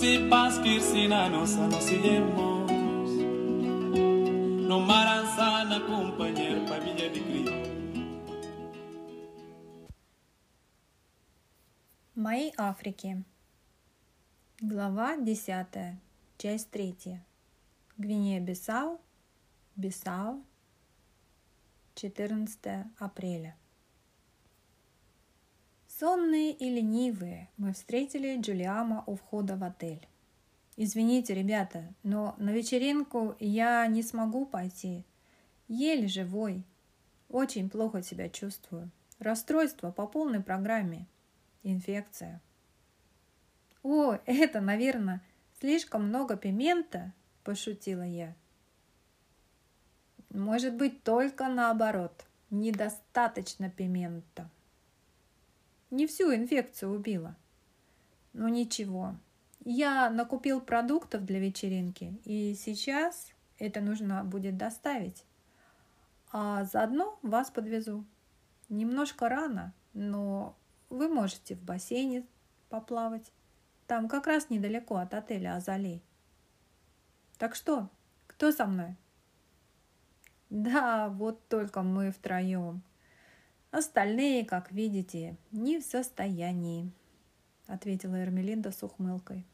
Que ensina nossa, anuncia hermoso. No maranzana, companheiro, família de Cristo. Мои Африки. Глава 10. Часть 3. Гвинея-Бисау. Бисау. 14 апреля. Сонные и ленивые мы встретили Джулиама у входа в отель. Извините, ребята, но на вечеринку я не смогу пойти. Еле живой. Очень плохо себя чувствую. Расстройство по полной программе. Инфекция. О, это, наверное, слишком много пимента, пошутила я. Может быть, только наоборот. Недостаточно пимента. Не всю инфекцию убила. Но ничего, я накупил продуктов для вечеринки, и сейчас это нужно будет доставить. А заодно вас подвезу. Немножко рано, но вы можете в бассейне поплавать. Там как раз недалеко от отеля Азалей. Так что, кто со мной? Да, вот только мы втроем. Остальные, как видите, не в состоянии, ответила Эрмелинда с ухмылкой.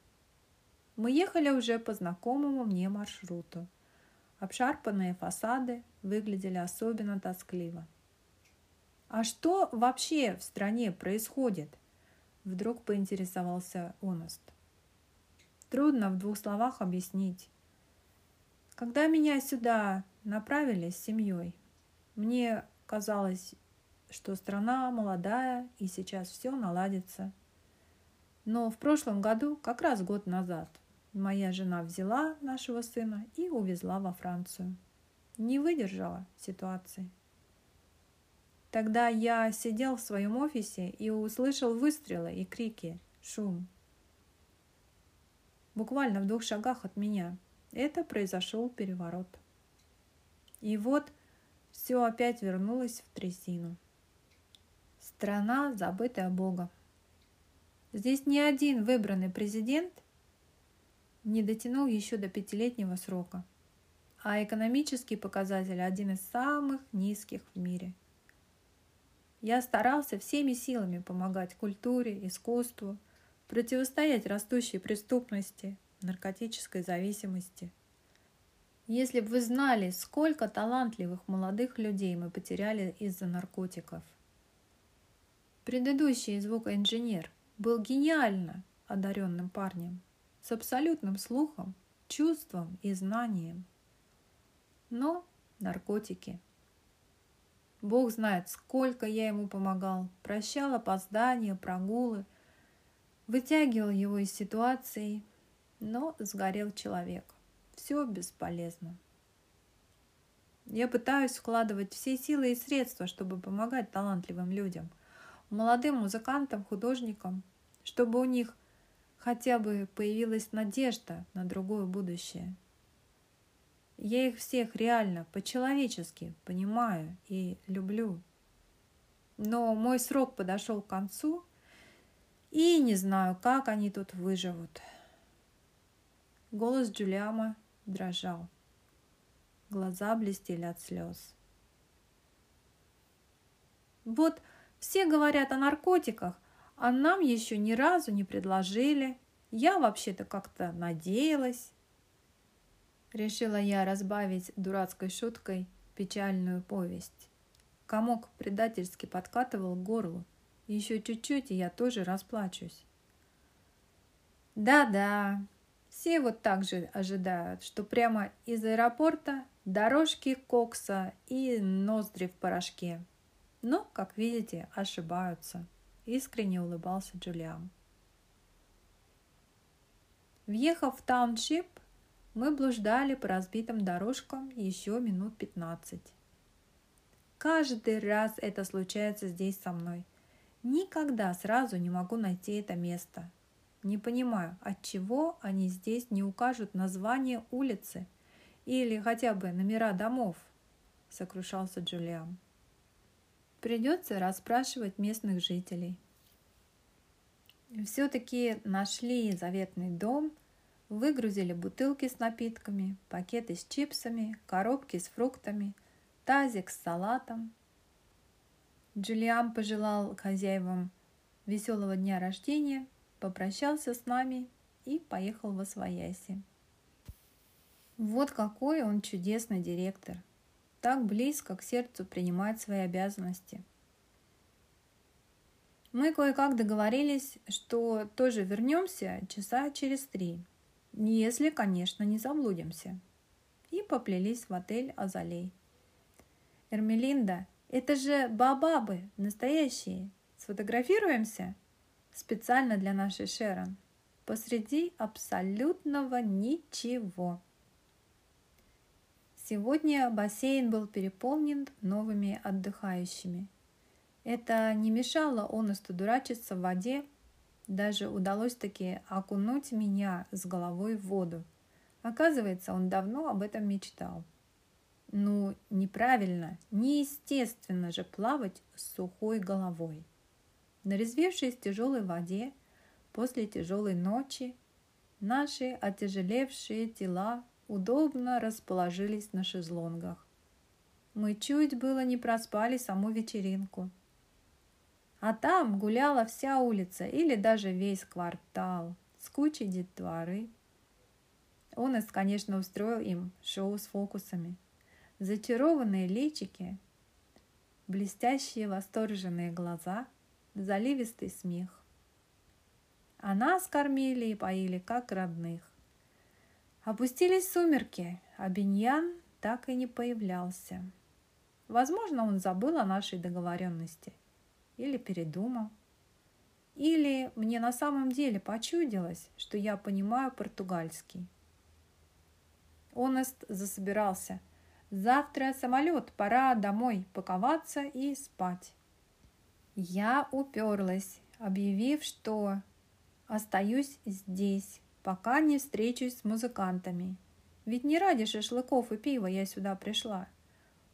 Мы ехали уже по знакомому мне маршруту. Обшарпанные фасады выглядели особенно тоскливо. «А что вообще в стране происходит?» Вдруг поинтересовался Оност. Трудно в двух словах объяснить. Когда меня сюда направили с семьей, мне казалось, что страна молодая и сейчас все наладится. Но в прошлом году, как раз год назад, Моя жена взяла нашего сына и увезла во Францию. Не выдержала ситуации. Тогда я сидел в своем офисе и услышал выстрелы и крики, шум. Буквально в двух шагах от меня. Это произошел переворот. И вот все опять вернулось в трясину. Страна, забытая Богом. Здесь ни один выбранный президент не дотянул еще до пятилетнего срока, а экономический показатель один из самых низких в мире. Я старался всеми силами помогать культуре, искусству, противостоять растущей преступности, наркотической зависимости. Если бы вы знали, сколько талантливых молодых людей мы потеряли из-за наркотиков. Предыдущий звукоинженер был гениально одаренным парнем – с абсолютным слухом, чувством и знанием. Но наркотики. Бог знает, сколько я ему помогал, прощал опоздания, прогулы, вытягивал его из ситуации, но сгорел человек. Все бесполезно. Я пытаюсь вкладывать все силы и средства, чтобы помогать талантливым людям, молодым музыкантам, художникам, чтобы у них хотя бы появилась надежда на другое будущее. Я их всех реально, по-человечески понимаю и люблю. Но мой срок подошел к концу, и не знаю, как они тут выживут. Голос Джулиама дрожал. Глаза блестели от слез. Вот все говорят о наркотиках, а нам еще ни разу не предложили. Я вообще-то как-то надеялась. Решила я разбавить дурацкой шуткой печальную повесть. Комок предательски подкатывал к горлу. Еще чуть-чуть, и я тоже расплачусь. Да-да, все вот так же ожидают, что прямо из аэропорта дорожки кокса и ноздри в порошке. Но, как видите, ошибаются искренне улыбался Джулиан. Въехав в тауншип, мы блуждали по разбитым дорожкам еще минут пятнадцать. Каждый раз это случается здесь со мной. Никогда сразу не могу найти это место. Не понимаю, от чего они здесь не укажут название улицы или хотя бы номера домов, сокрушался Джулиан. Придется расспрашивать местных жителей. Все-таки нашли заветный дом, выгрузили бутылки с напитками, пакеты с чипсами, коробки с фруктами, тазик с салатом. Джулиан пожелал хозяевам веселого дня рождения, попрощался с нами и поехал во свояси. Вот какой он чудесный директор. Так близко к сердцу принимает свои обязанности. Мы кое-как договорились, что тоже вернемся часа через три, если, конечно, не заблудимся. И поплелись в отель «Азалей». «Эрмелинда, это же бабабы, настоящие. Сфотографируемся?» Специально для нашей Шерон. Посреди абсолютного ничего. Сегодня бассейн был переполнен новыми отдыхающими – это не мешало Онесту дурачиться в воде. Даже удалось таки окунуть меня с головой в воду. Оказывается, он давно об этом мечтал. Ну, неправильно, неестественно же плавать с сухой головой. Нарезвевшись в тяжелой воде, после тяжелой ночи, наши отяжелевшие тела удобно расположились на шезлонгах. Мы чуть было не проспали саму вечеринку – а там гуляла вся улица или даже весь квартал с кучей детворы. Он, конечно, устроил им шоу с фокусами. Зачарованные личики, блестящие восторженные глаза, заливистый смех. А нас кормили и поили, как родных. Опустились сумерки, а Беньян так и не появлялся. Возможно, он забыл о нашей договоренности или передумал. Или мне на самом деле почудилось, что я понимаю португальский. Онест засобирался. Завтра самолет, пора домой паковаться и спать. Я уперлась, объявив, что остаюсь здесь, пока не встречусь с музыкантами. Ведь не ради шашлыков и пива я сюда пришла.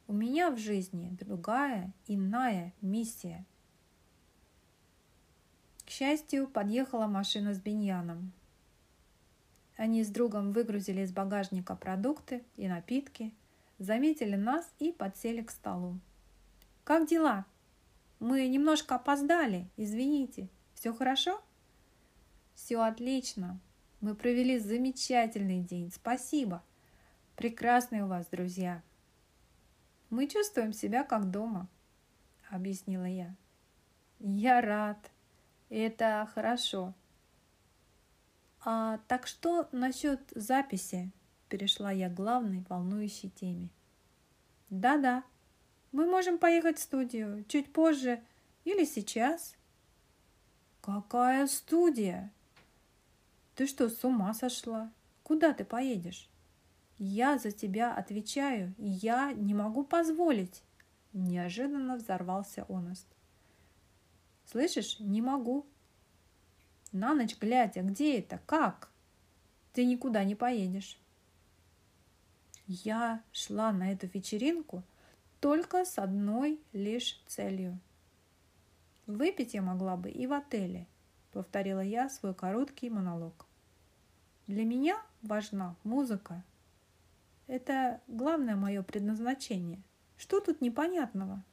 У меня в жизни другая, иная миссия – к счастью, подъехала машина с Беньяном. Они с другом выгрузили из багажника продукты и напитки, заметили нас и подсели к столу. «Как дела? Мы немножко опоздали, извините. Все хорошо?» «Все отлично. Мы провели замечательный день. Спасибо. Прекрасные у вас друзья. Мы чувствуем себя как дома», — объяснила я. «Я рад», это хорошо. А так что насчет записи? Перешла я к главной волнующей теме. Да-да, мы можем поехать в студию чуть позже или сейчас. Какая студия? Ты что, с ума сошла? Куда ты поедешь? Я за тебя отвечаю, и я не могу позволить. Неожиданно взорвался Оност. Слышишь, не могу. На ночь глядя, где это, как? Ты никуда не поедешь. Я шла на эту вечеринку только с одной лишь целью. Выпить я могла бы и в отеле, повторила я свой короткий монолог. Для меня важна музыка. Это главное мое предназначение. Что тут непонятного?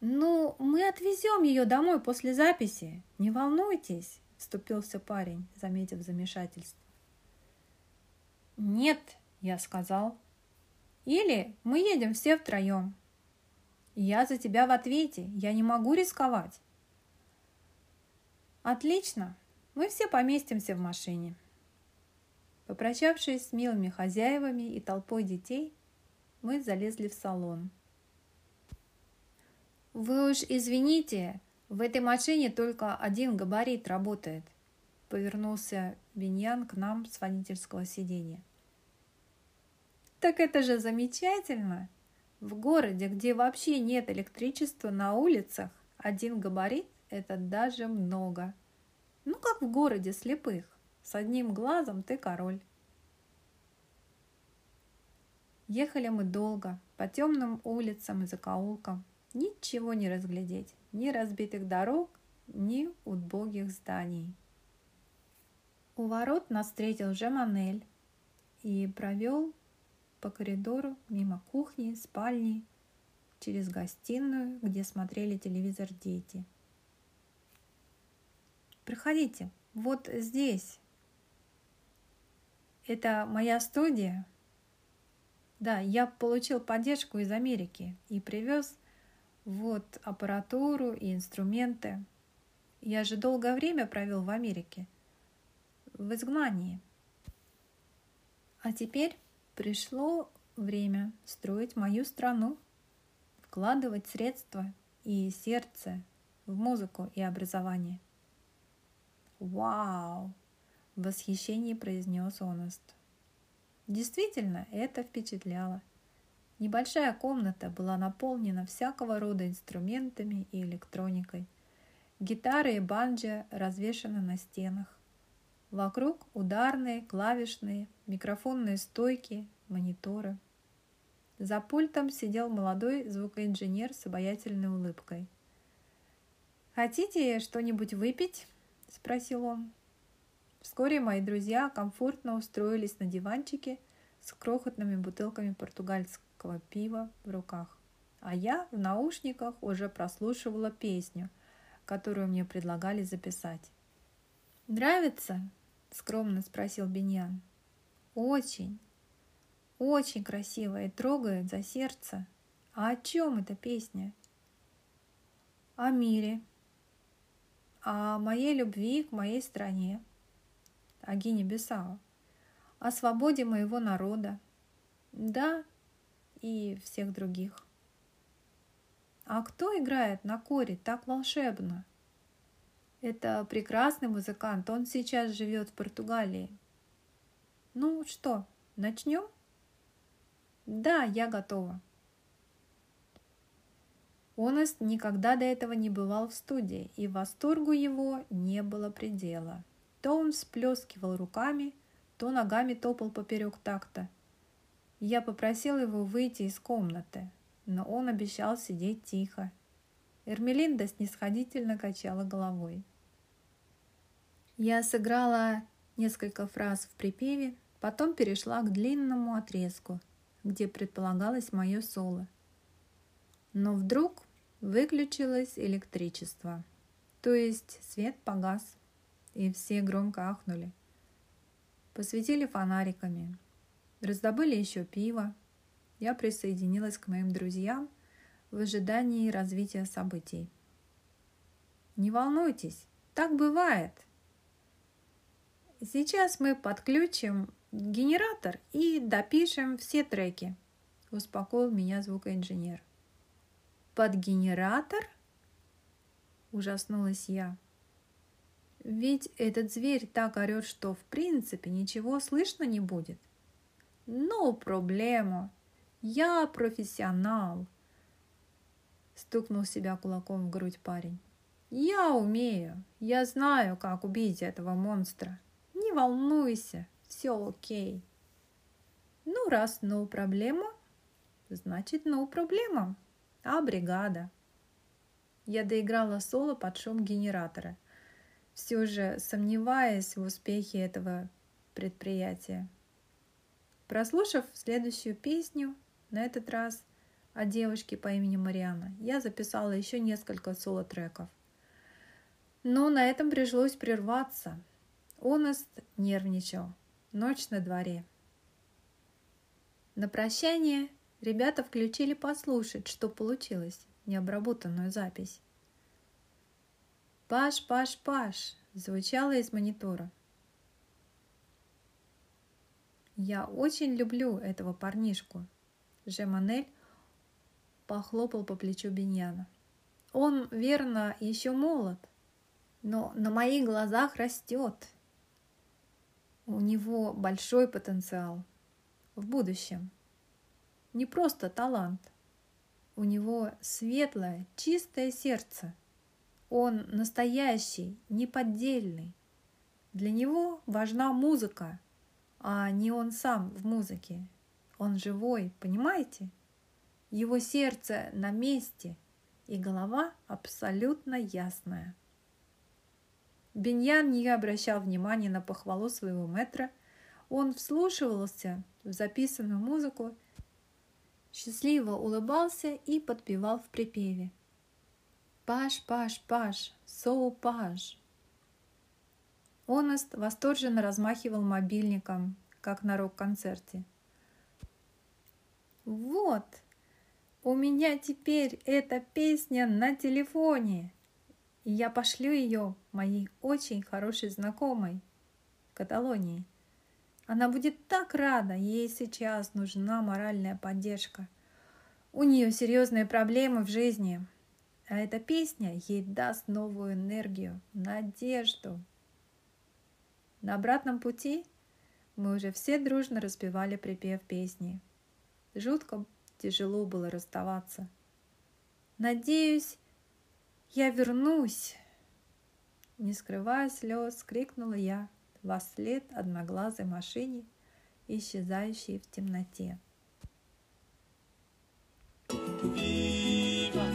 «Ну, мы отвезем ее домой после записи. Не волнуйтесь», – вступился парень, заметив замешательство. «Нет», – я сказал. «Или мы едем все втроем. Я за тебя в ответе, я не могу рисковать». «Отлично, мы все поместимся в машине». Попрощавшись с милыми хозяевами и толпой детей, мы залезли в салон – «Вы уж извините, в этой машине только один габарит работает», — повернулся Беньян к нам с водительского сиденья. «Так это же замечательно! В городе, где вообще нет электричества на улицах, один габарит – это даже много. Ну, как в городе слепых. С одним глазом ты король. Ехали мы долго, по темным улицам и закоулкам. Ничего не разглядеть, ни разбитых дорог, ни убогих зданий. У ворот нас встретил Жеманель и провел по коридору мимо кухни, спальни, через гостиную, где смотрели телевизор дети. Приходите, вот здесь. Это моя студия. Да, я получил поддержку из Америки и привез вот аппаратуру и инструменты. Я же долгое время провел в Америке, в изгнании. А теперь пришло время строить мою страну, вкладывать средства и сердце в музыку и образование. «Вау!» – в восхищении произнес Оност. Действительно, это впечатляло. Небольшая комната была наполнена всякого рода инструментами и электроникой. Гитары и банджи развешаны на стенах. Вокруг ударные, клавишные, микрофонные стойки, мониторы. За пультом сидел молодой звукоинженер с обаятельной улыбкой. «Хотите что-нибудь выпить?» – спросил он. Вскоре мои друзья комфортно устроились на диванчике с крохотными бутылками португальского пива в руках. А я в наушниках уже прослушивала песню, которую мне предлагали записать. «Нравится?» – скромно спросил Беньян. «Очень, очень красиво и трогает за сердце. А о чем эта песня?» «О мире», о моей любви к моей стране, о Гине-Бисау, о свободе моего народа, да, и всех других. А кто играет на коре так волшебно? Это прекрасный музыкант, он сейчас живет в Португалии. Ну что, начнем? Да, я готова. Оneст никогда до этого не бывал в студии, и восторгу его не было предела. То он всплескивал руками, то ногами топал поперек такта. Я попросил его выйти из комнаты, но он обещал сидеть тихо. Эрмелинда снисходительно качала головой. Я сыграла несколько фраз в припеве, потом перешла к длинному отрезку, где предполагалось мое соло. Но вдруг Выключилось электричество, то есть свет погас, и все громко ахнули. Посветили фонариками, раздобыли еще пиво. Я присоединилась к моим друзьям в ожидании развития событий. Не волнуйтесь, так бывает. Сейчас мы подключим генератор и допишем все треки, успокоил меня звукоинженер. Под генератор? Ужаснулась я. Ведь этот зверь так орет, что в принципе ничего слышно не будет. Ну, проблема. Я профессионал. Стукнул себя кулаком в грудь парень. Я умею. Я знаю, как убить этого монстра. Не волнуйся, все окей. Ну, раз no проблема, значит no проблема а бригада. Я доиграла соло под шум генератора, все же сомневаясь в успехе этого предприятия. Прослушав следующую песню, на этот раз о девушке по имени Мариана, я записала еще несколько соло-треков. Но на этом пришлось прерваться. Оneст нервничал. Ночь на дворе. На прощание Ребята включили послушать, что получилось, необработанную запись. «Паш, Паш, Паш!» звучало из монитора. «Я очень люблю этого парнишку», Жеманель похлопал по плечу Беньяна. «Он, верно, еще молод, но на моих глазах растет. У него большой потенциал в будущем» не просто талант, У него светлое, чистое сердце. Он настоящий, неподдельный. Для него важна музыка, а не он сам в музыке. Он живой, понимаете? Его сердце на месте и голова абсолютно ясная. Беньян не обращал внимания на похвалу своего метра. Он вслушивался в записанную музыку, счастливо улыбался и подпевал в припеве. «Паш, паш, паш, соу паш». Онест восторженно размахивал мобильником, как на рок-концерте. «Вот, у меня теперь эта песня на телефоне!» и я пошлю ее моей очень хорошей знакомой в Каталонии. Она будет так рада, ей сейчас нужна моральная поддержка. У нее серьезные проблемы в жизни, а эта песня ей даст новую энергию, надежду. На обратном пути мы уже все дружно распевали припев песни. Жутко тяжело было расставаться. Надеюсь, я вернусь!» Не скрывая слез, крикнула я во след одноглазой машине, исчезающей в темноте. Viva,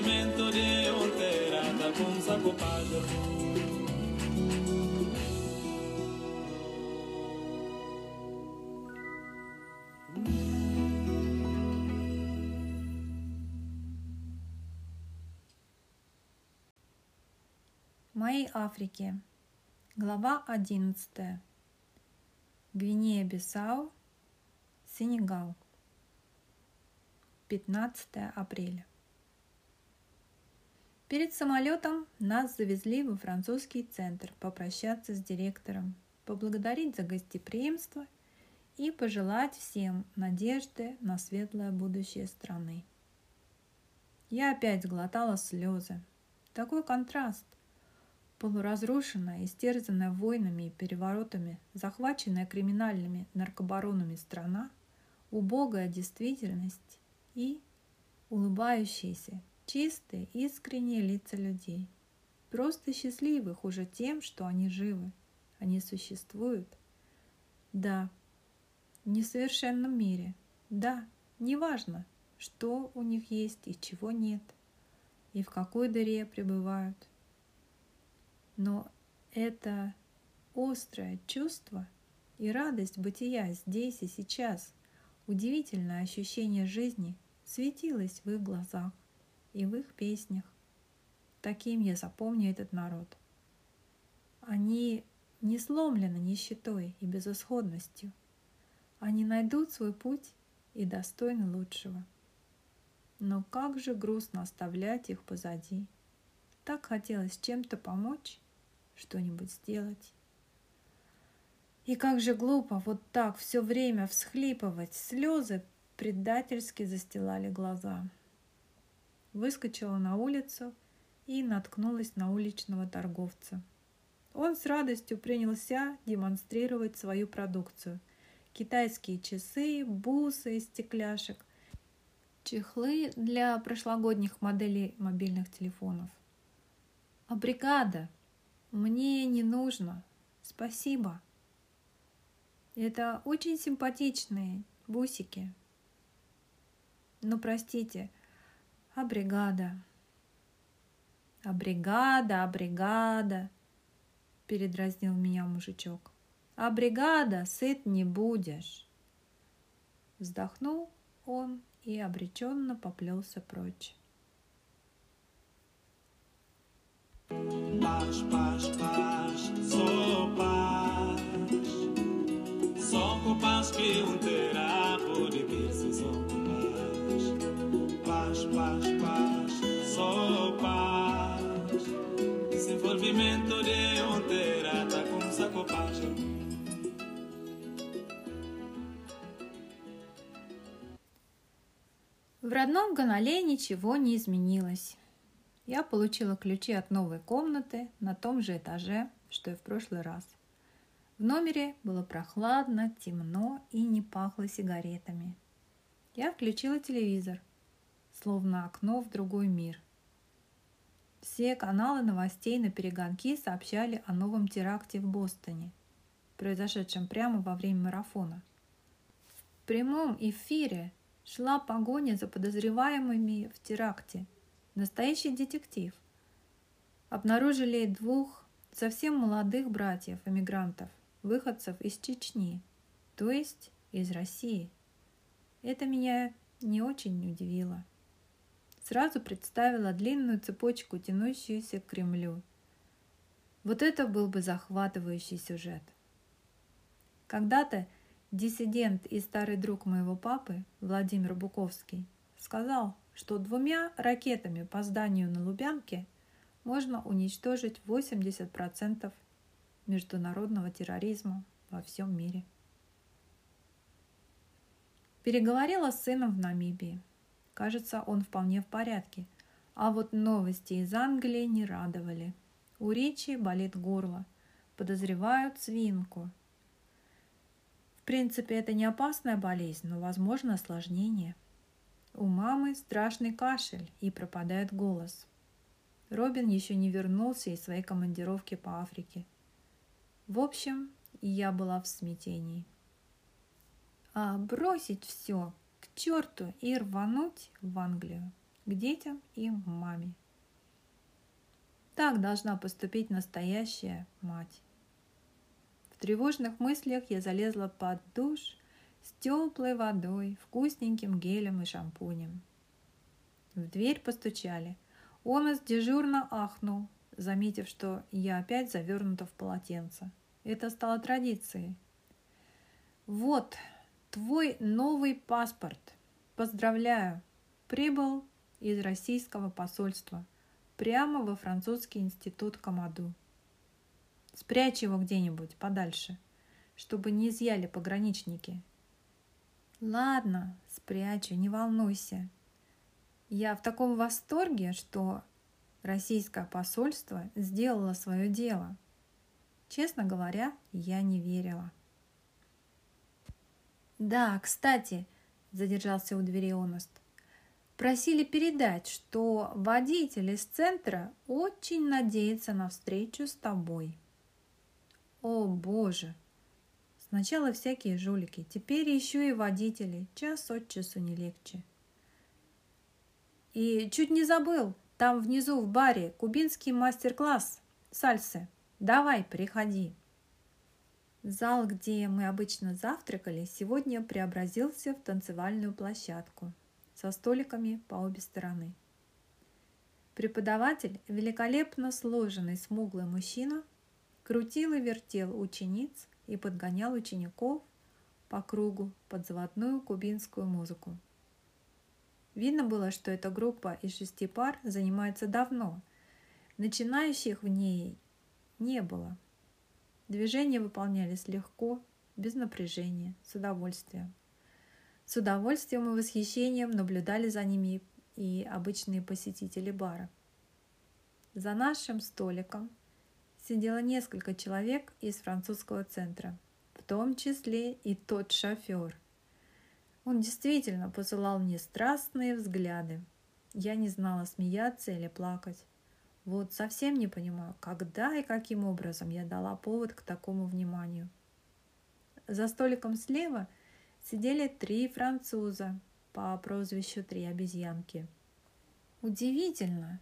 Movimento de um terá da bom saco paz. моей Африке. Глава 11. Гвинея-Бисау, Сенегал. 15 апреля. Перед самолетом нас завезли во французский центр попрощаться с директором, поблагодарить за гостеприимство и пожелать всем надежды на светлое будущее страны. Я опять глотала слезы. Такой контраст полуразрушенная, истерзанная войнами и переворотами, захваченная криминальными наркобаронами страна, убогая действительность и улыбающиеся, чистые, искренние лица людей, просто счастливых уже тем, что они живы, они существуют. Да, в несовершенном мире, да, неважно, что у них есть и чего нет, и в какой дыре пребывают. Но это острое чувство и радость бытия здесь и сейчас, удивительное ощущение жизни светилось в их глазах и в их песнях. Таким я запомню этот народ. Они не сломлены нищетой и безысходностью. Они найдут свой путь и достойны лучшего. Но как же грустно оставлять их позади. Так хотелось чем-то помочь, что-нибудь сделать. И как же глупо вот так все время всхлипывать. Слезы предательски застилали глаза. Выскочила на улицу и наткнулась на уличного торговца. Он с радостью принялся демонстрировать свою продукцию. Китайские часы, бусы из стекляшек, чехлы для прошлогодних моделей мобильных телефонов. А бригада? Мне не нужно. Спасибо. Это очень симпатичные бусики. Но простите, а бригада? А бригада, а бригада, передразнил меня мужичок. А бригада, сыт не будешь. Вздохнул он и обреченно поплелся прочь. Paz, paz, paz, só paz. Só Paz, paz, só paz. Desenvolvimento de terá tá com saco paz. В родном Ганале ничего не изменилось. Я получила ключи от новой комнаты на том же этаже, что и в прошлый раз. В номере было прохладно, темно и не пахло сигаретами. Я включила телевизор, словно окно в другой мир. Все каналы новостей на перегонки сообщали о новом теракте в Бостоне, произошедшем прямо во время марафона. В прямом эфире шла погоня за подозреваемыми в теракте. Настоящий детектив. Обнаружили двух совсем молодых братьев-эмигрантов, выходцев из Чечни, то есть из России. Это меня не очень удивило. Сразу представила длинную цепочку, тянущуюся к Кремлю. Вот это был бы захватывающий сюжет. Когда-то Диссидент и старый друг моего папы, Владимир Буковский, сказал, что двумя ракетами по зданию на Лубянке можно уничтожить 80% международного терроризма во всем мире. Переговорила с сыном в Намибии. Кажется, он вполне в порядке. А вот новости из Англии не радовали. У Ричи болит горло. Подозревают свинку – принципе, это не опасная болезнь, но возможно осложнение. У мамы страшный кашель и пропадает голос. Робин еще не вернулся из своей командировки по Африке. В общем, я была в смятении. А бросить все черту и рвануть в Англию, к детям и маме. Так должна поступить настоящая мать тревожных мыслях я залезла под душ с теплой водой, вкусненьким гелем и шампунем. В дверь постучали. Омас дежурно ахнул, заметив, что я опять завернута в полотенце. Это стало традицией. «Вот, твой новый паспорт. Поздравляю. Прибыл из российского посольства прямо во французский институт Камаду. Спрячь его где-нибудь подальше, чтобы не изъяли пограничники. Ладно, спрячу, не волнуйся. Я в таком восторге, что российское посольство сделало свое дело. Честно говоря, я не верила. Да, кстати, задержался у двери Оност. Просили передать, что водитель из центра очень надеется на встречу с тобой. О, боже! Сначала всякие жулики, теперь еще и водители. Час от часу не легче. И чуть не забыл, там внизу в баре кубинский мастер-класс сальсы. Давай, приходи. Зал, где мы обычно завтракали, сегодня преобразился в танцевальную площадку со столиками по обе стороны. Преподаватель, великолепно сложенный смуглый мужчина, крутил и вертел учениц и подгонял учеников по кругу под заводную кубинскую музыку. Видно было, что эта группа из шести пар занимается давно. Начинающих в ней не было. Движения выполнялись легко, без напряжения, с удовольствием. С удовольствием и восхищением наблюдали за ними и обычные посетители бара. За нашим столиком сидело несколько человек из французского центра, в том числе и тот шофер. Он действительно посылал мне страстные взгляды. Я не знала, смеяться или плакать. Вот совсем не понимаю, когда и каким образом я дала повод к такому вниманию. За столиком слева сидели три француза по прозвищу «Три обезьянки». Удивительно,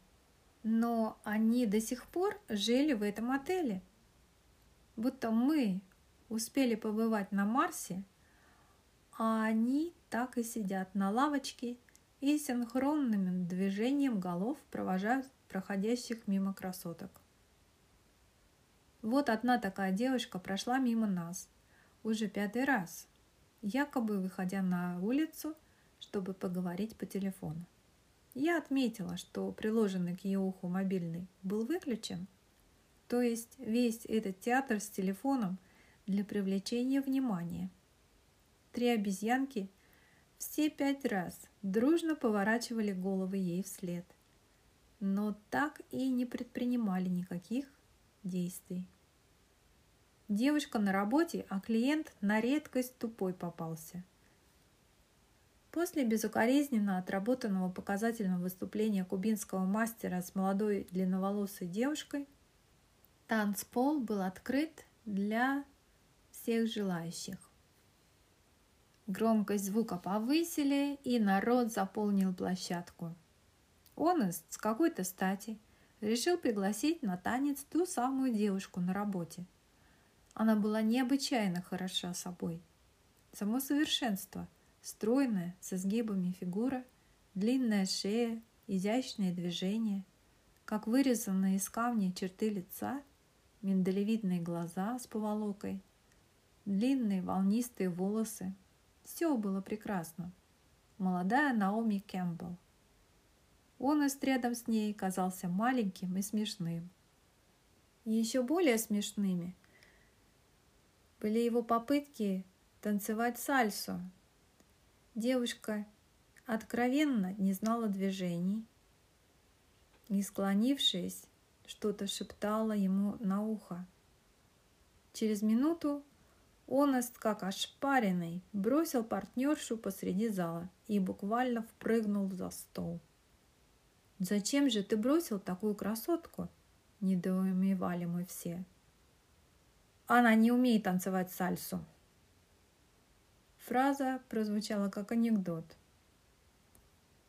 но они до сих пор жили в этом отеле. Будто мы успели побывать на Марсе, а они так и сидят на лавочке и синхронным движением голов провожают проходящих мимо красоток. Вот одна такая девушка прошла мимо нас уже пятый раз, якобы выходя на улицу, чтобы поговорить по телефону. Я отметила, что приложенный к ее уху мобильный был выключен, то есть весь этот театр с телефоном для привлечения внимания. Три обезьянки все пять раз дружно поворачивали головы ей вслед, но так и не предпринимали никаких действий. Девушка на работе, а клиент на редкость тупой попался. После безукоризненно отработанного показательного выступления кубинского мастера с молодой длинноволосой девушкой, танцпол был открыт для всех желающих. Громкость звука повысили, и народ заполнил площадку. Он с какой-то стати решил пригласить на танец ту самую девушку на работе. Она была необычайно хороша собой. Само совершенство, стройная, с изгибами фигура, длинная шея, изящные движения, как вырезанные из камня черты лица, миндалевидные глаза с поволокой, длинные волнистые волосы – все было прекрасно. Молодая Наоми Кэмпбелл. Он и рядом с ней казался маленьким и смешным. И еще более смешными были его попытки танцевать сальсу. Девушка откровенно не знала движений и, склонившись, что-то шептала ему на ухо. Через минуту Оност, как ошпаренный, бросил партнершу посреди зала и буквально впрыгнул за стол. «Зачем же ты бросил такую красотку?» – недоумевали мы все. «Она не умеет танцевать сальсу». Фраза прозвучала как анекдот.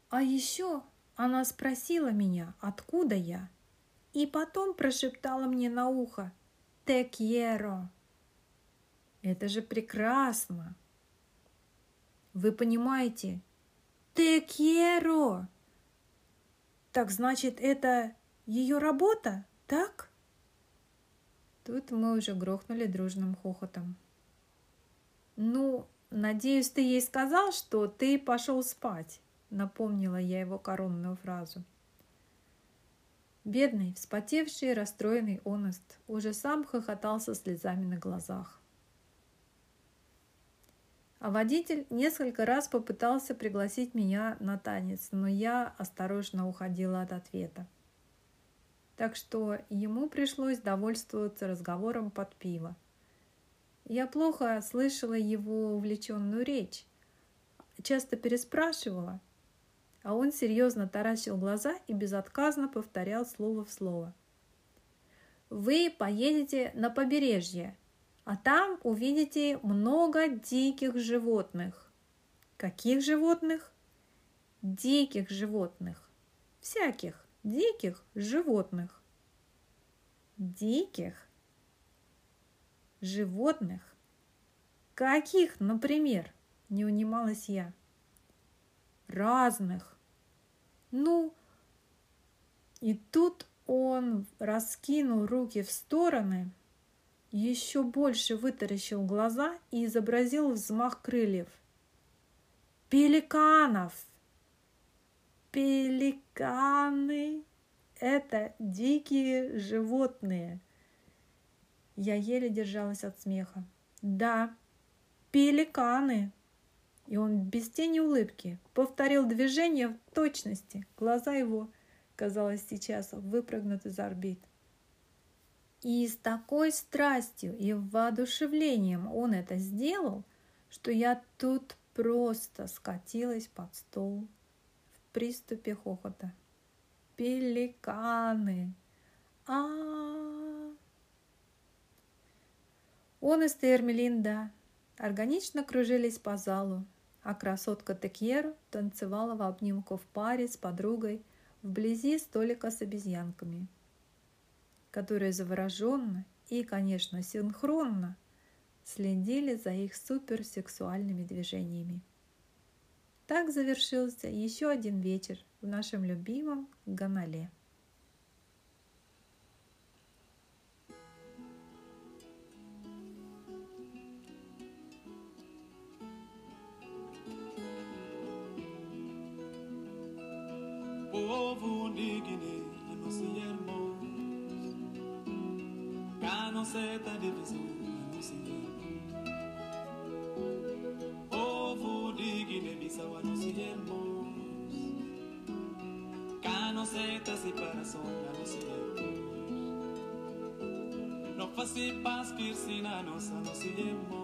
А еще она спросила меня, откуда я, и потом прошептала мне на ухо «Те quiero». Это же прекрасно. Вы понимаете? Quiero. Так значит, это ее работа, так? Тут мы уже грохнули дружным хохотом. Ну, надеюсь, ты ей сказал, что ты пошел спать, напомнила я его коронную фразу. Бедный, вспотевший, расстроенный Оност уже сам хохотал со слезами на глазах. А водитель несколько раз попытался пригласить меня на танец, но я осторожно уходила от ответа. Так что ему пришлось довольствоваться разговором под пиво. Я плохо слышала его увлеченную речь, часто переспрашивала, а он серьезно таращил глаза и безотказно повторял слово в слово. «Вы поедете на побережье, а там увидите много диких животных. Каких животных? Диких животных. Всяких диких животных. Диких животных? Каких, например? Не унималась я. Разных. Ну, и тут он раскинул руки в стороны – еще больше вытаращил глаза и изобразил взмах крыльев. «Пеликанов!» Пеликаны – это дикие животные. Я еле держалась от смеха. Да, пеликаны. И он без тени улыбки повторил движение в точности. Глаза его, казалось, сейчас выпрыгнут из орбит. И с такой страстью и воодушевлением он это сделал, что я тут просто скатилась под стол в приступе хохота. Пеликаны! А, -а, -а. Он и Стермелинда органично кружились по залу, а красотка Текьер танцевала в обнимку в паре с подругой вблизи столика с обезьянками – которые завороженно и, конечно, синхронно следили за их суперсексуальными движениями. Так завершился еще один вечер в нашем любимом Ганале. non se tadi Ovo digine misa wano si se tasi para sombra no si hermos No fasi pas pirsina no no